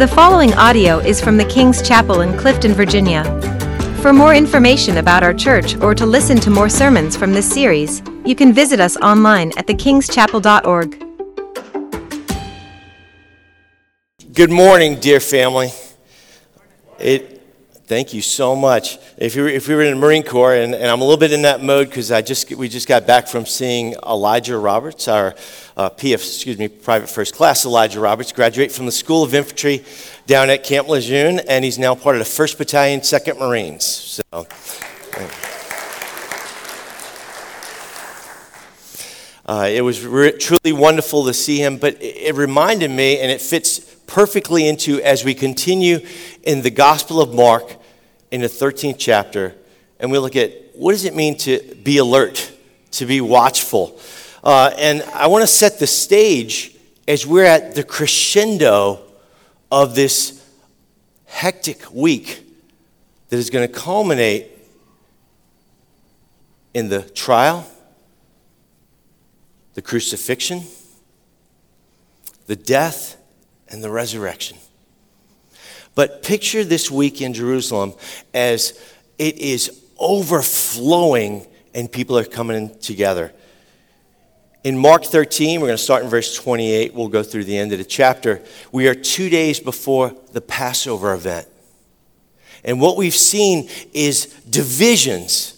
The following audio is from the King's Chapel in Clifton, Virginia. For more information about our church or to listen to more sermons from this series, you can visit us online at thekingschapel.org. Good morning, dear family. It, thank you so much. If you were, if we were in the Marine Corps, and, and I'm a little bit in that mode because I just we just got back from seeing Elijah Roberts, our uh, PF, excuse me, Private First Class Elijah Roberts, graduate from the School of Infantry down at Camp Lejeune, and he's now part of the First Battalion, Second Marines. So. Uh, it was re- truly wonderful to see him, but it, it reminded me, and it fits perfectly into as we continue in the Gospel of Mark in the 13th chapter, and we look at what does it mean to be alert, to be watchful. Uh, and I want to set the stage as we're at the crescendo of this hectic week that is going to culminate in the trial, the crucifixion, the death, and the resurrection. But picture this week in Jerusalem as it is overflowing and people are coming together. In Mark 13, we're going to start in verse 28. We'll go through the end of the chapter. We are two days before the Passover event. And what we've seen is divisions.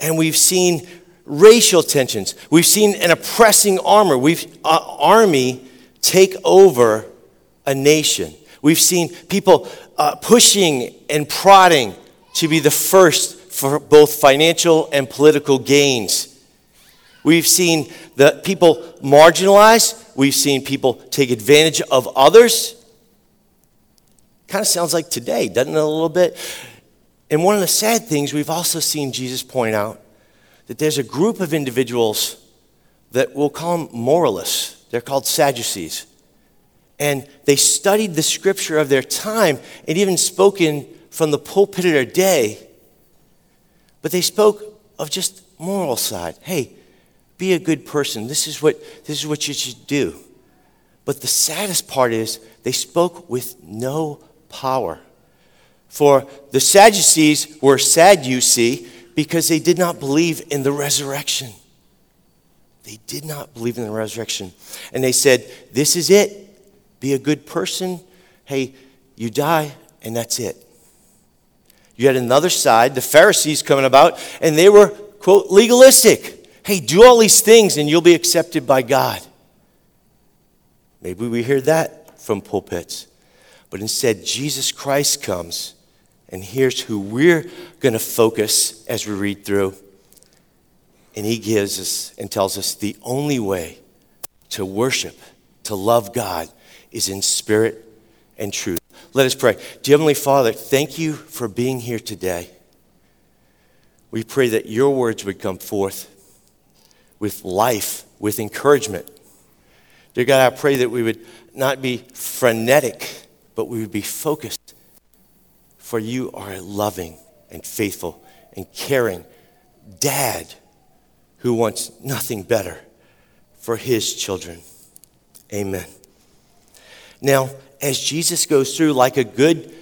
And we've seen racial tensions. We've seen an oppressing armor. We've, uh, army take over a nation. We've seen people uh, pushing and prodding to be the first for both financial and political gains. We've seen the people marginalized. We've seen people take advantage of others. Kind of sounds like today, doesn't it, a little bit? And one of the sad things, we've also seen Jesus point out that there's a group of individuals that we'll call them moralists. They're called Sadducees. And they studied the scripture of their time and even spoken from the pulpit of their day. But they spoke of just moral side. Hey, be a good person. This is what, this is what you should do. But the saddest part is they spoke with no power. For the Sadducees were sad, you see, because they did not believe in the resurrection. They did not believe in the resurrection. And they said, This is it. Be a good person. Hey, you die, and that's it. You had another side, the Pharisees coming about, and they were, quote, legalistic hey, do all these things and you'll be accepted by God. Maybe we hear that from pulpits. But instead, Jesus Christ comes, and here's who we're going to focus as we read through. And he gives us and tells us the only way to worship, to love God, is in spirit and truth. Let us pray. Dear Heavenly Father, thank you for being here today. We pray that your words would come forth with life, with encouragement. Dear God, I pray that we would not be frenetic, but we would be focused. For you are a loving and faithful and caring dad who wants nothing better for his children. Amen. Now, as Jesus goes through like a good,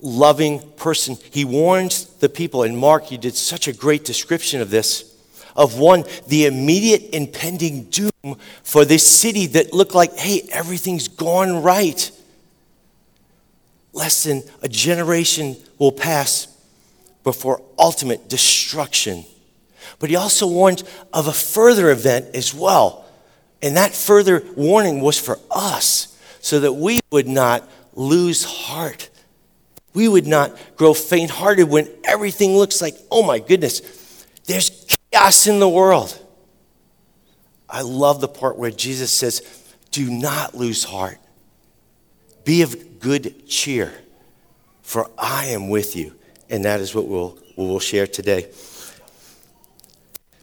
loving person, he warns the people. And Mark, you did such a great description of this of one, the immediate impending doom for this city that looked like, hey, everything's gone right. Less than a generation will pass before ultimate destruction. But he also warned of a further event as well. And that further warning was for us so that we would not lose heart. We would not grow faint hearted when everything looks like, oh my goodness, there's chaos in the world. I love the part where Jesus says, Do not lose heart. Be of good cheer, for I am with you. And that is what we'll, we'll share today.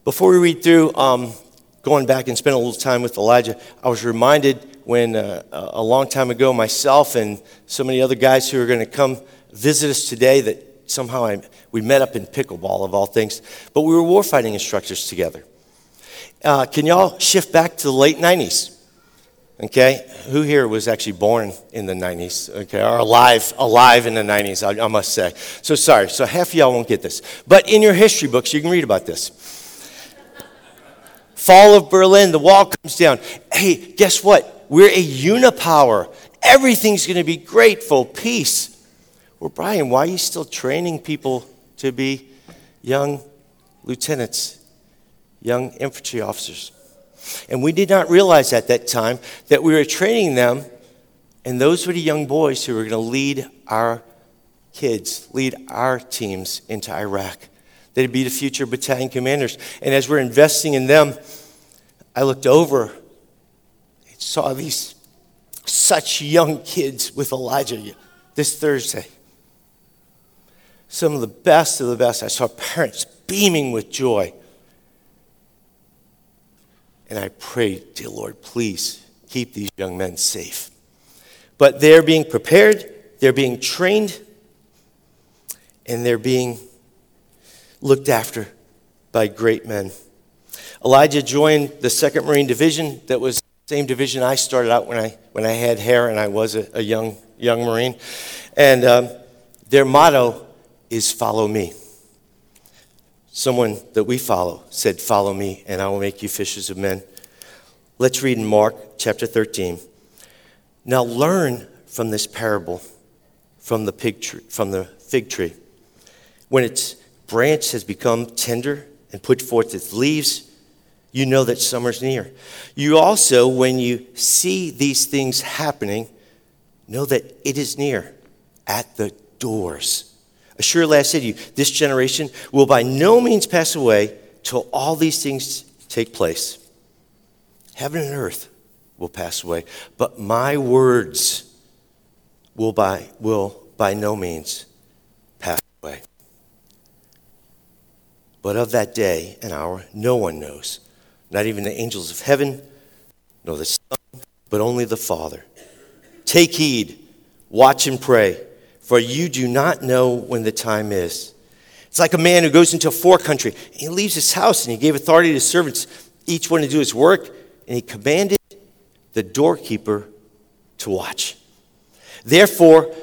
Before we read through, um, going back and spend a little time with Elijah, I was reminded when uh, a long time ago, myself and so many other guys who are going to come visit us today that somehow I, we met up in pickleball of all things, but we were warfighting instructors together. Uh, can y'all shift back to the late 90s? Okay, who here was actually born in the 90s? Okay, or alive, alive in the 90s, I, I must say. So sorry, so half of y'all won't get this. But in your history books, you can read about this. Fall of Berlin, the wall comes down. Hey, guess what? We're a unipower. Everything's going to be great, full peace. Well, Brian, why are you still training people to be young lieutenants, young infantry officers? And we did not realize at that time that we were training them, and those were the young boys who were going to lead our kids, lead our teams into Iraq. They'd be the future battalion commanders. And as we're investing in them, I looked over saw these such young kids with Elijah this Thursday. Some of the best of the best. I saw parents beaming with joy. And I prayed, dear Lord, please keep these young men safe. But they're being prepared, they're being trained, and they're being looked after by great men. Elijah joined the 2nd Marine Division, that was same division I started out when I, when I had hair and I was a, a young, young Marine. And um, their motto is follow me. Someone that we follow said, Follow me, and I will make you fishers of men. Let's read in Mark chapter 13. Now learn from this parable from the, pig tree, from the fig tree. When its branch has become tender and put forth its leaves, you know that summer's near. You also, when you see these things happening, know that it is near at the doors. Assuredly, I say to you, this generation will by no means pass away till all these things take place. Heaven and earth will pass away, but my words will by, will by no means pass away. But of that day and hour, no one knows, not even the angels of heaven, nor the Son, but only the Father. Take heed, watch and pray, for you do not know when the time is. It's like a man who goes into a far country. He leaves his house and he gave authority to servants, each one to do his work, and he commanded the doorkeeper to watch. Therefore,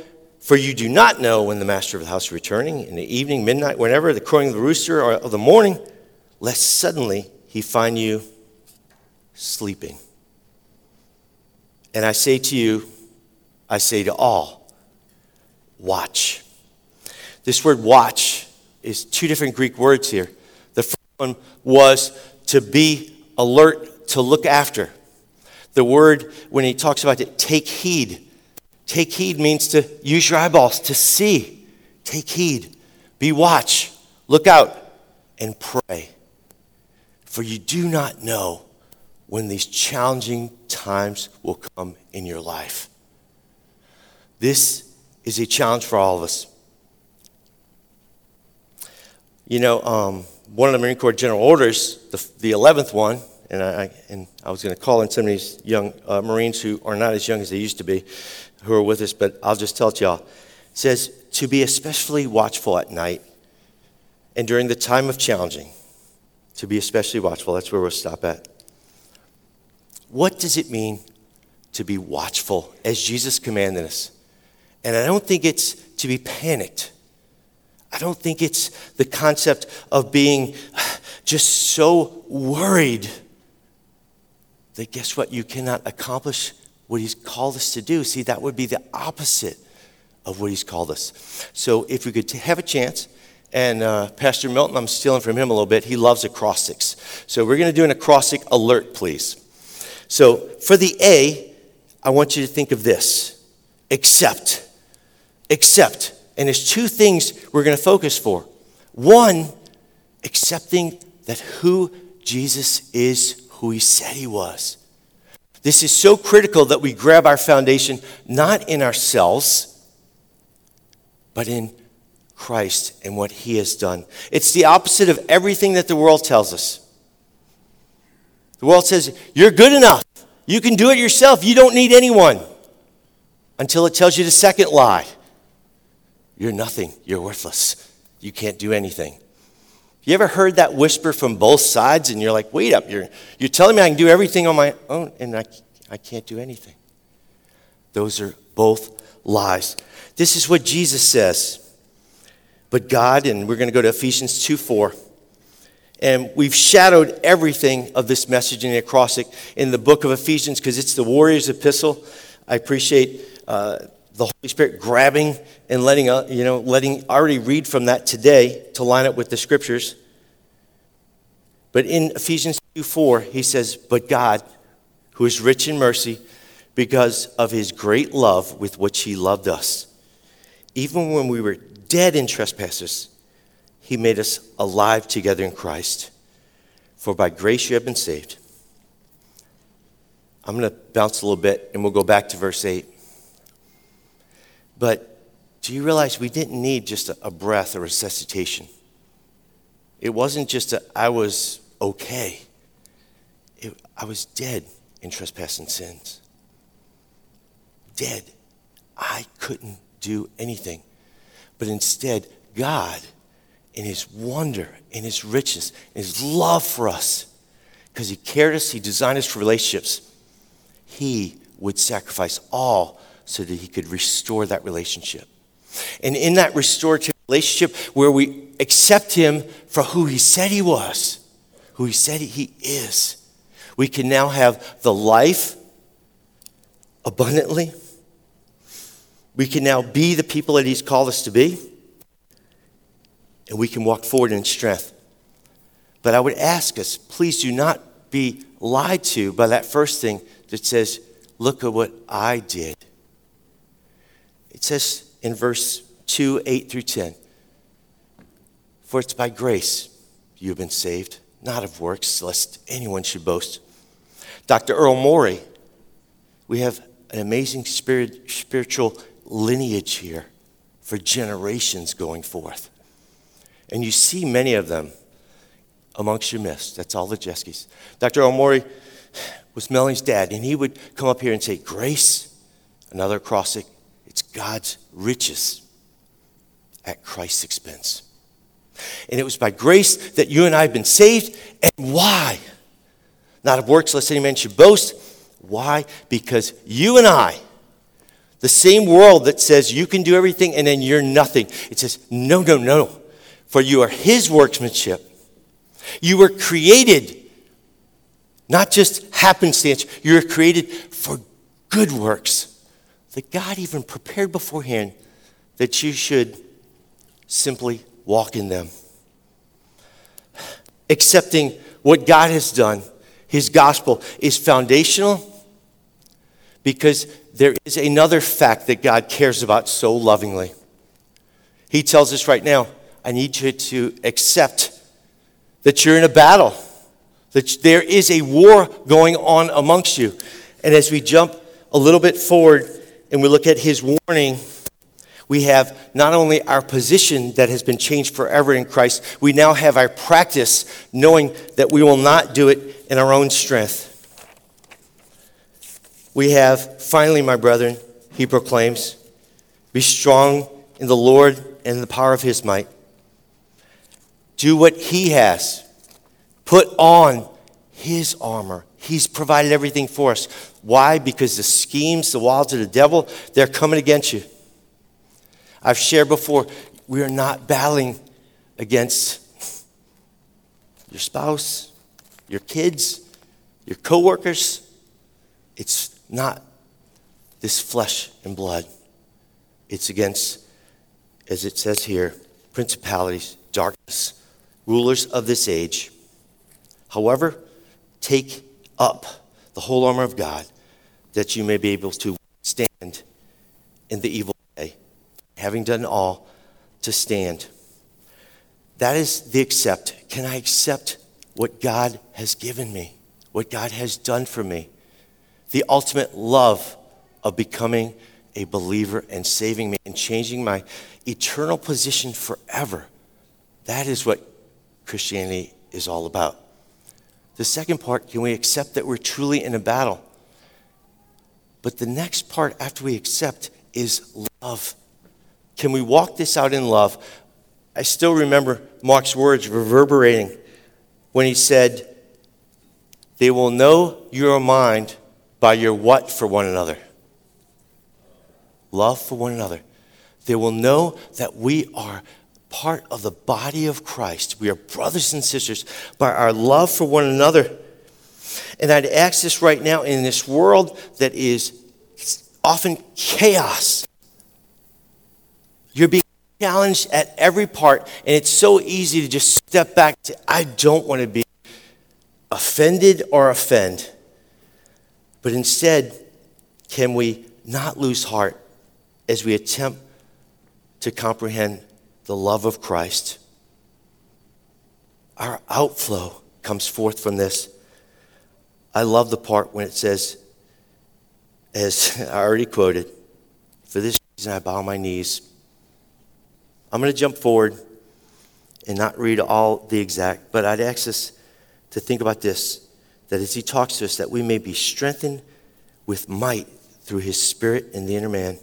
for you do not know when the master of the house is returning, in the evening, midnight, whenever, the crowing of the rooster or of the morning, lest suddenly he find you sleeping. And I say to you, I say to all, watch. This word watch is two different Greek words here. The first one was to be alert, to look after. The word, when he talks about it, take heed. Take heed means to use your eyeballs to see. Take heed. Be watch. Look out and pray. For you do not know when these challenging times will come in your life. This is a challenge for all of us. You know, um, one of the Marine Corps General Orders, the, the 11th one, and I, and I was going to call in some of these young uh, Marines who are not as young as they used to be, who are with us, but I'll just tell it to y'all. It says, to be especially watchful at night and during the time of challenging. To be especially watchful. That's where we'll stop at. What does it mean to be watchful as Jesus commanded us? And I don't think it's to be panicked. I don't think it's the concept of being just so worried that guess what? You cannot accomplish what He's called us to do. See, that would be the opposite of what He's called us. So if we could have a chance, and uh, Pastor Milton, I'm stealing from him a little bit. He loves acrostics. So we're going to do an acrostic alert, please. So for the A, I want you to think of this accept. Accept. And there's two things we're going to focus for. One, accepting that who Jesus is, who he said he was. This is so critical that we grab our foundation not in ourselves, but in Christ and what he has done. It's the opposite of everything that the world tells us. The world says, You're good enough. You can do it yourself. You don't need anyone. Until it tells you the second lie You're nothing. You're worthless. You can't do anything. You ever heard that whisper from both sides and you're like, wait up, you're, you're telling me I can do everything on my own and I, I can't do anything. Those are both lies. This is what Jesus says. But God, and we're going to go to Ephesians 2 4. And we've shadowed everything of this message in the acrostic in the book of Ephesians because it's the warrior's epistle. I appreciate uh, the Holy Spirit grabbing and letting, uh, you know, letting already read from that today to line up with the scriptures. But in Ephesians 2 4, he says, But God, who is rich in mercy, because of his great love with which he loved us, even when we were dead in trespasses, he made us alive together in Christ. For by grace you have been saved. I'm going to bounce a little bit and we'll go back to verse 8. But do you realize we didn't need just a, a breath or resuscitation? It wasn't just a, I was okay. It, I was dead in trespass and sins. Dead. I couldn't do anything. But instead, God, in His wonder, in His richness, in His love for us, because He cared us, He designed us for relationships, He would sacrifice all so that He could restore that relationship. And in that restorative relationship, where we accept Him for who He said He was, who He said He is, we can now have the life abundantly. We can now be the people that He's called us to be. And we can walk forward in strength. But I would ask us please do not be lied to by that first thing that says, Look at what I did. It says in verse 2 8 through 10 For it's by grace you have been saved not of works, lest anyone should boast. Dr. Earl Morey, we have an amazing spirit, spiritual lineage here for generations going forth. And you see many of them amongst your midst. That's all the Jeskis. Dr. Morey was Melanie's dad, and he would come up here and say, Grace, another acrostic, it's God's riches at Christ's expense. And it was by grace that you and I have been saved. And why? Not of works, lest any man should boast. Why? Because you and I, the same world that says you can do everything and then you're nothing, it says, no, no, no. For you are his workmanship. You were created, not just happenstance, you were created for good works that God even prepared beforehand that you should simply walk in them. Accepting what God has done, His gospel, is foundational because there is another fact that God cares about so lovingly. He tells us right now, I need you to accept that you're in a battle, that there is a war going on amongst you. And as we jump a little bit forward and we look at his warning, we have not only our position that has been changed forever in Christ, we now have our practice knowing that we will not do it in our own strength. We have, finally, my brethren, he proclaims, be strong in the Lord and in the power of his might. Do what he has. Put on his armor. He's provided everything for us. Why? Because the schemes, the wiles of the devil, they're coming against you. I've shared before, we are not battling against your spouse, your kids, your coworkers. It's not this flesh and blood. It's against, as it says here, principalities, darkness, rulers of this age. However, take up the whole armor of God that you may be able to stand in the evil day, having done all, to stand. That is the accept. Can I accept what God has given me, what God has done for me? The ultimate love of becoming a believer and saving me and changing my eternal position forever. That is what Christianity is all about. The second part, can we accept that we're truly in a battle? But the next part after we accept is love. Can we walk this out in love? I still remember Mark's words reverberating when he said, They will know your mind By your what for one another? Love for one another. They will know that we are part of the body of Christ. We are brothers and sisters by our love for one another. And I'd ask this right now in this world that is often chaos. You're being challenged at every part, and it's so easy to just step back to, I don't want to be offended or offend. But instead, can we not lose heart as we attempt to comprehend the love of Christ? Our outflow comes forth from this. I love the part when it says, as I already quoted, for this reason I bow my knees. I'm going to jump forward and not read all the exact, but I'd ask us to think about this that as he talks to us, that we may be strengthened with might through his spirit in the inner man.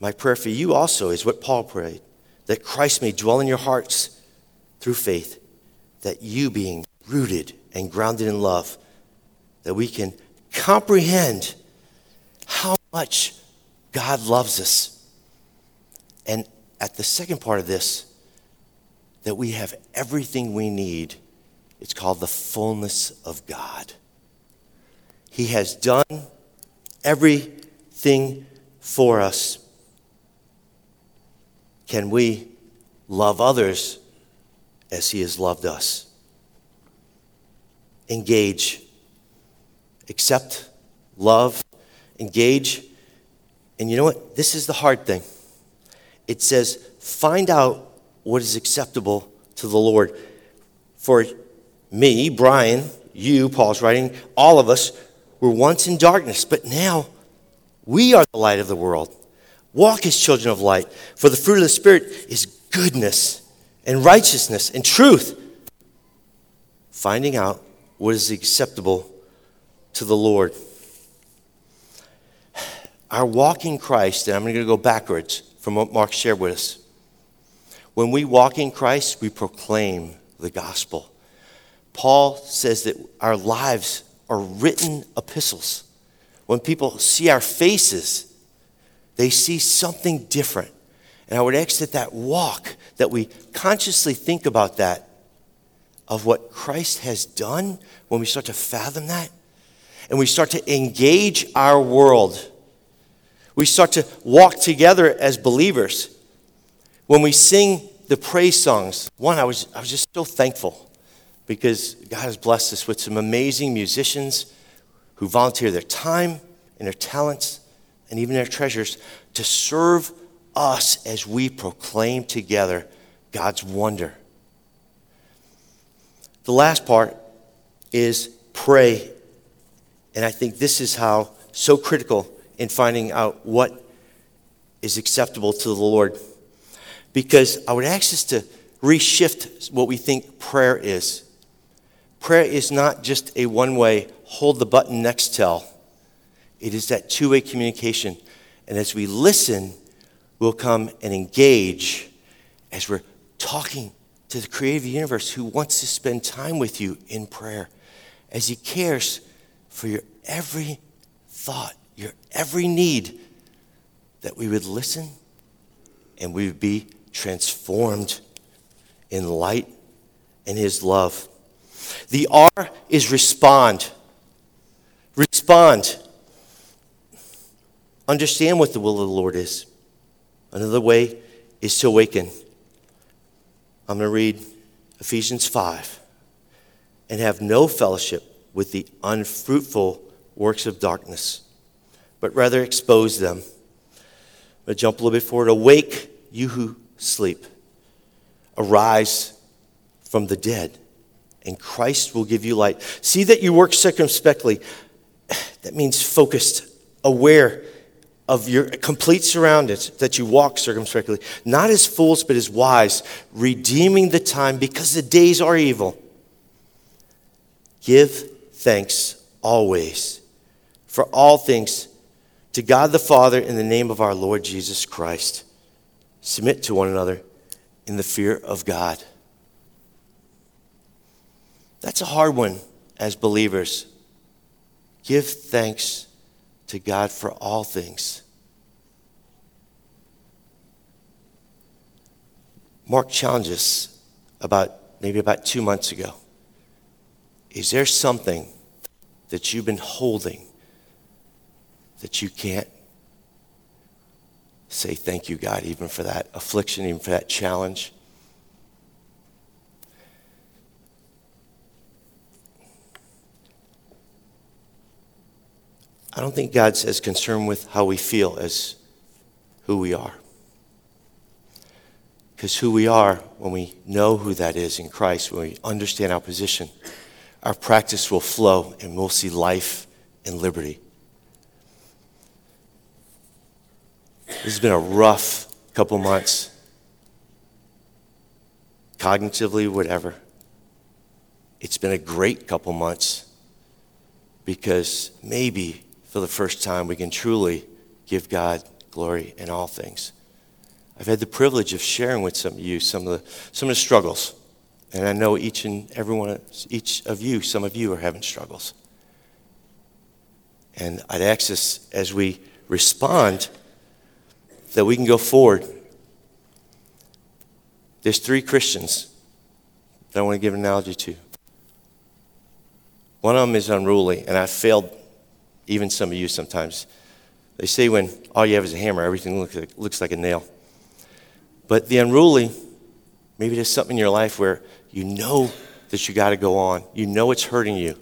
My prayer for you also is what Paul prayed that Christ may dwell in your hearts through faith, that you being rooted and grounded in love, that we can comprehend how much God loves us. And at the second part of this, that we have everything we need. It's called the fullness of God. He has done everything for us. Can we love others as He has loved us? Engage, accept, love, engage. And you know what? This is the hard thing. It says, find out what is acceptable to the Lord. For me, Brian, you, Paul's writing, all of us were once in darkness, but now we are the light of the world. Walk as children of light, for the fruit of the Spirit is goodness and righteousness and truth. Finding out what is acceptable to the Lord. Our walk in Christ, and I'm going to go backwards from what Mark shared with us. When we walk in Christ, we proclaim the gospel. Paul says that our lives are written epistles. When people see our faces, they see something different. And I would ask that that walk, that we consciously think about that, of what Christ has done, when we start to fathom that, and we start to engage our world we start to walk together as believers. When we sing the praise songs, one, I was, I was just so thankful because God has blessed us with some amazing musicians who volunteer their time and their talents and even their treasures to serve us as we proclaim together God's wonder. The last part is pray. And I think this is how so critical in finding out what is acceptable to the Lord. Because I would ask us to reshift what we think prayer is. Prayer is not just a one way, hold the button next tell. It is that two way communication. And as we listen, we'll come and engage as we're talking to the the universe who wants to spend time with you in prayer, as he cares for your every thought your every need, that we would listen and we would be transformed in light and His love. The R is respond. Respond. Understand what the will of the Lord is. Another way is to awaken. I'm going to read Ephesians 5 and have no fellowship with the unfruitful works of darkness but rather expose them. I'm going to jump a little bit forward. Awake, you who sleep. Arise from the dead, and Christ will give you light. See that you work circumspectly. That means focused, aware of your complete surroundings, that you walk circumspectly, not as fools, but as wise, redeeming the time because the days are evil. Give thanks always for all things to God the Father in the name of our Lord Jesus Christ. Submit to one another in the fear of God. That's a hard one as believers. Give thanks to God for all things. Mark challenged us about maybe about two months ago. Is there something that you've been holding that you can't say thank you, God, even for that affliction, even for that challenge? I don't think God's as concerned with how we feel as who we are. Because who we are, when we know who that is in Christ, when we understand our position, our practice will flow and we'll see life and liberty. This has been a rough couple months, cognitively, whatever. It's been a great couple months because maybe for the first time we can truly give God glory in all things. I've had the privilege of sharing with some of you some of the, some of the struggles. And I know each and every one, each of you, some of you are having struggles. And I'd ask us as we respond that we can go forward. There's three Christians that I want to give an analogy to. One of them is unruly, and I failed even some of you sometimes. They say when all you have is a hammer, everything looks like, looks like a nail. But the unruly, maybe there's something in your life where you know that you got to go on. You know it's hurting you.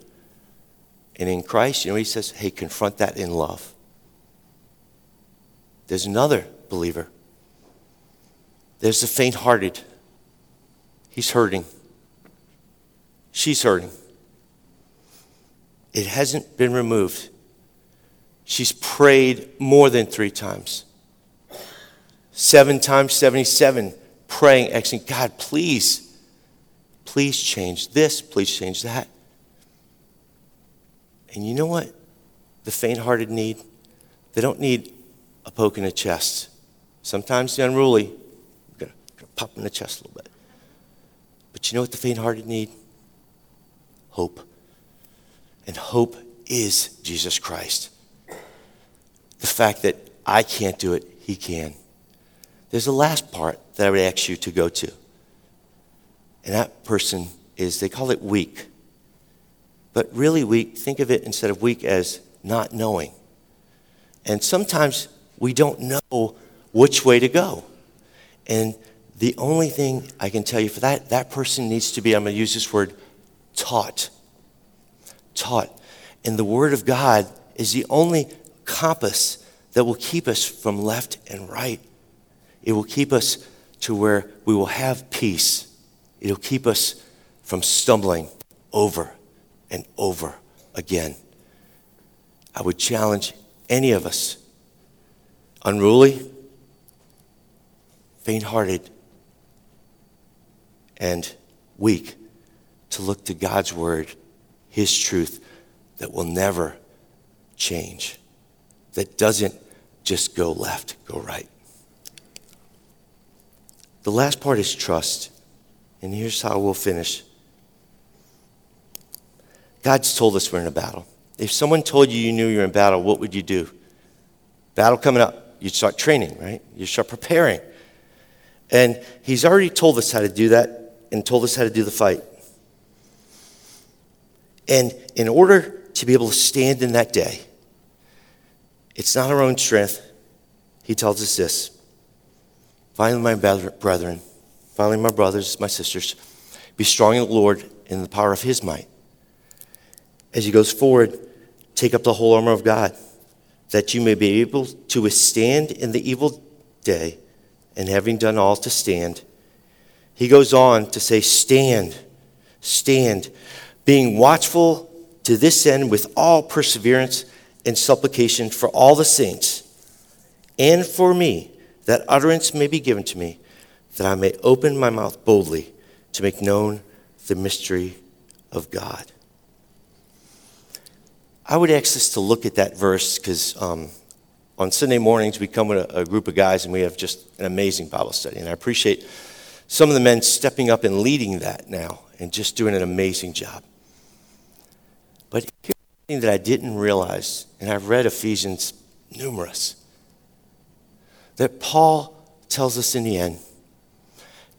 And in Christ, you know, he says, hey, confront that in love. There's another believer. There's the faint hearted. He's hurting. She's hurting. It hasn't been removed. She's prayed more than three times. Seven times 77, praying, asking, God, please, please change this, please change that. And you know what? The faint hearted need? They don't need a poke in the chest. Sometimes the unruly, gonna, gonna pop in the chest a little bit. But you know what the faint hearted need? Hope. And hope is Jesus Christ. The fact that I can't do it, He can. There's a last part that I would ask you to go to. And that person is, they call it weak. But really, weak, think of it instead of weak as not knowing. And sometimes we don't know which way to go. And the only thing I can tell you for that, that person needs to be, I'm going to use this word, taught. Taught. And the Word of God is the only compass that will keep us from left and right. It will keep us to where we will have peace. It'll keep us from stumbling over and over again. I would challenge any of us, unruly, faint hearted, and weak, to look to God's word, His truth that will never change, that doesn't just go left, go right. The last part is trust. And here's how we'll finish God's told us we're in a battle. If someone told you you knew you're in battle, what would you do? Battle coming up, you'd start training, right? You start preparing. And He's already told us how to do that and told us how to do the fight. And in order to be able to stand in that day, it's not our own strength. He tells us this Finally, my brethren, finally, my brothers, my sisters, be strong in the Lord in the power of his might. As he goes forward, take up the whole armor of God, that you may be able to withstand in the evil day, and having done all to stand. He goes on to say, Stand, stand, being watchful to this end with all perseverance and supplication for all the saints and for me that utterance may be given to me, that I may open my mouth boldly to make known the mystery of God. I would ask us to look at that verse because um, on Sunday mornings we come with a, a group of guys and we have just an amazing Bible study. And I appreciate some of the men stepping up and leading that now and just doing an amazing job. But here's that I didn't realize, and I've read Ephesians numerous, that Paul tells us in the end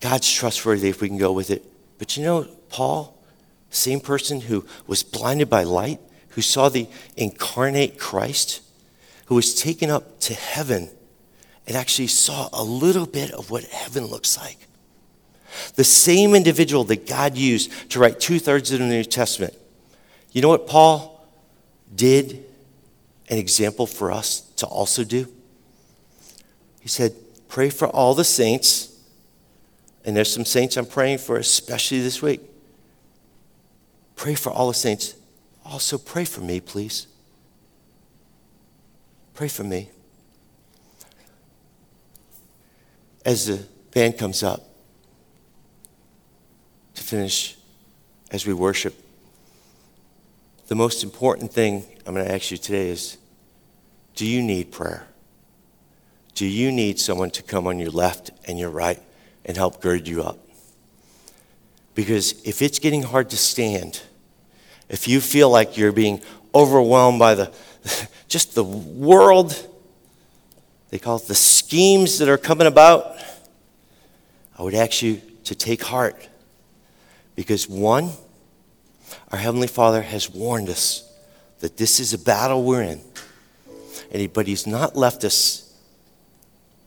God's trustworthy if we can go with it. But you know, Paul, same person who was blinded by light, who saw the incarnate Christ, who was taken up to heaven and actually saw a little bit of what heaven looks like. The same individual that God used to write two thirds of the New Testament. You know what Paul did an example for us to also do? He said, Pray for all the saints. And there's some saints I'm praying for, especially this week. Pray for all the saints. Also, pray for me, please. Pray for me. As the band comes up to finish as we worship, the most important thing I'm going to ask you today is do you need prayer? Do you need someone to come on your left and your right and help gird you up? Because if it's getting hard to stand, if you feel like you're being overwhelmed by the just the world, they call it the schemes that are coming about, I would ask you to take heart. Because one, our Heavenly Father has warned us that this is a battle we're in. And but He's not left us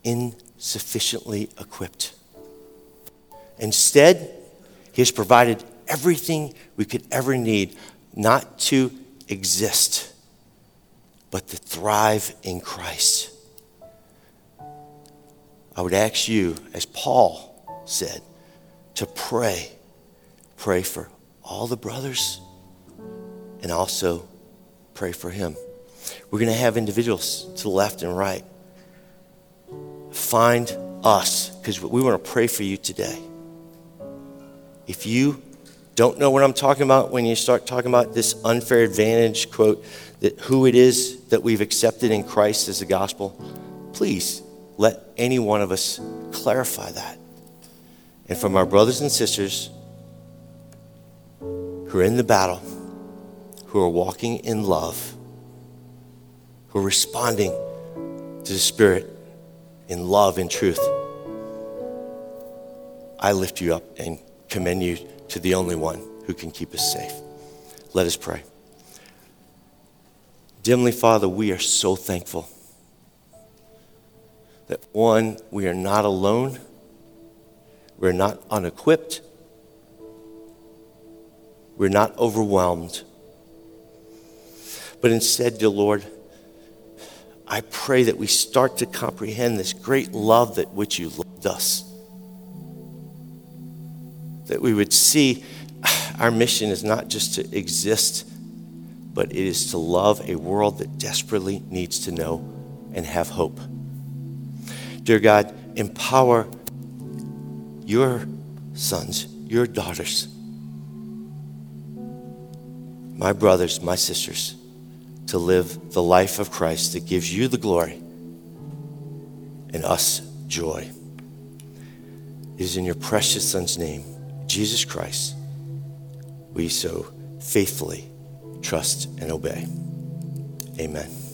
insufficiently equipped. Instead, He has provided everything we could ever need, not to exist, but to thrive in Christ. I would ask you, as Paul said, to pray. Pray for all the brothers and also pray for him. We're going to have individuals to the left and right. Find us because we want to pray for you today. If you don't know what I'm talking about when you start talking about this unfair advantage quote, that who it is that we've accepted in Christ as the gospel, please let any one of us clarify that. And from our brothers and sisters who are in the battle, who are walking in love, who are responding to the Spirit in love and truth, I lift you up and commend you to the only one who can keep us safe. Let us pray. Dimly, Father, we are so thankful that one, we are not alone, we're not unequipped, we're not overwhelmed. But instead, dear Lord, I pray that we start to comprehend this great love that which you loved us. That we would see our mission is not just to exist, but it is to love a world that desperately needs to know and have hope. Dear God, empower your sons, your daughters, my brothers, my sisters, to live the life of Christ that gives you the glory and us joy. It is in your precious Son's name, Jesus Christ, we so faithfully trust and obey. Amen.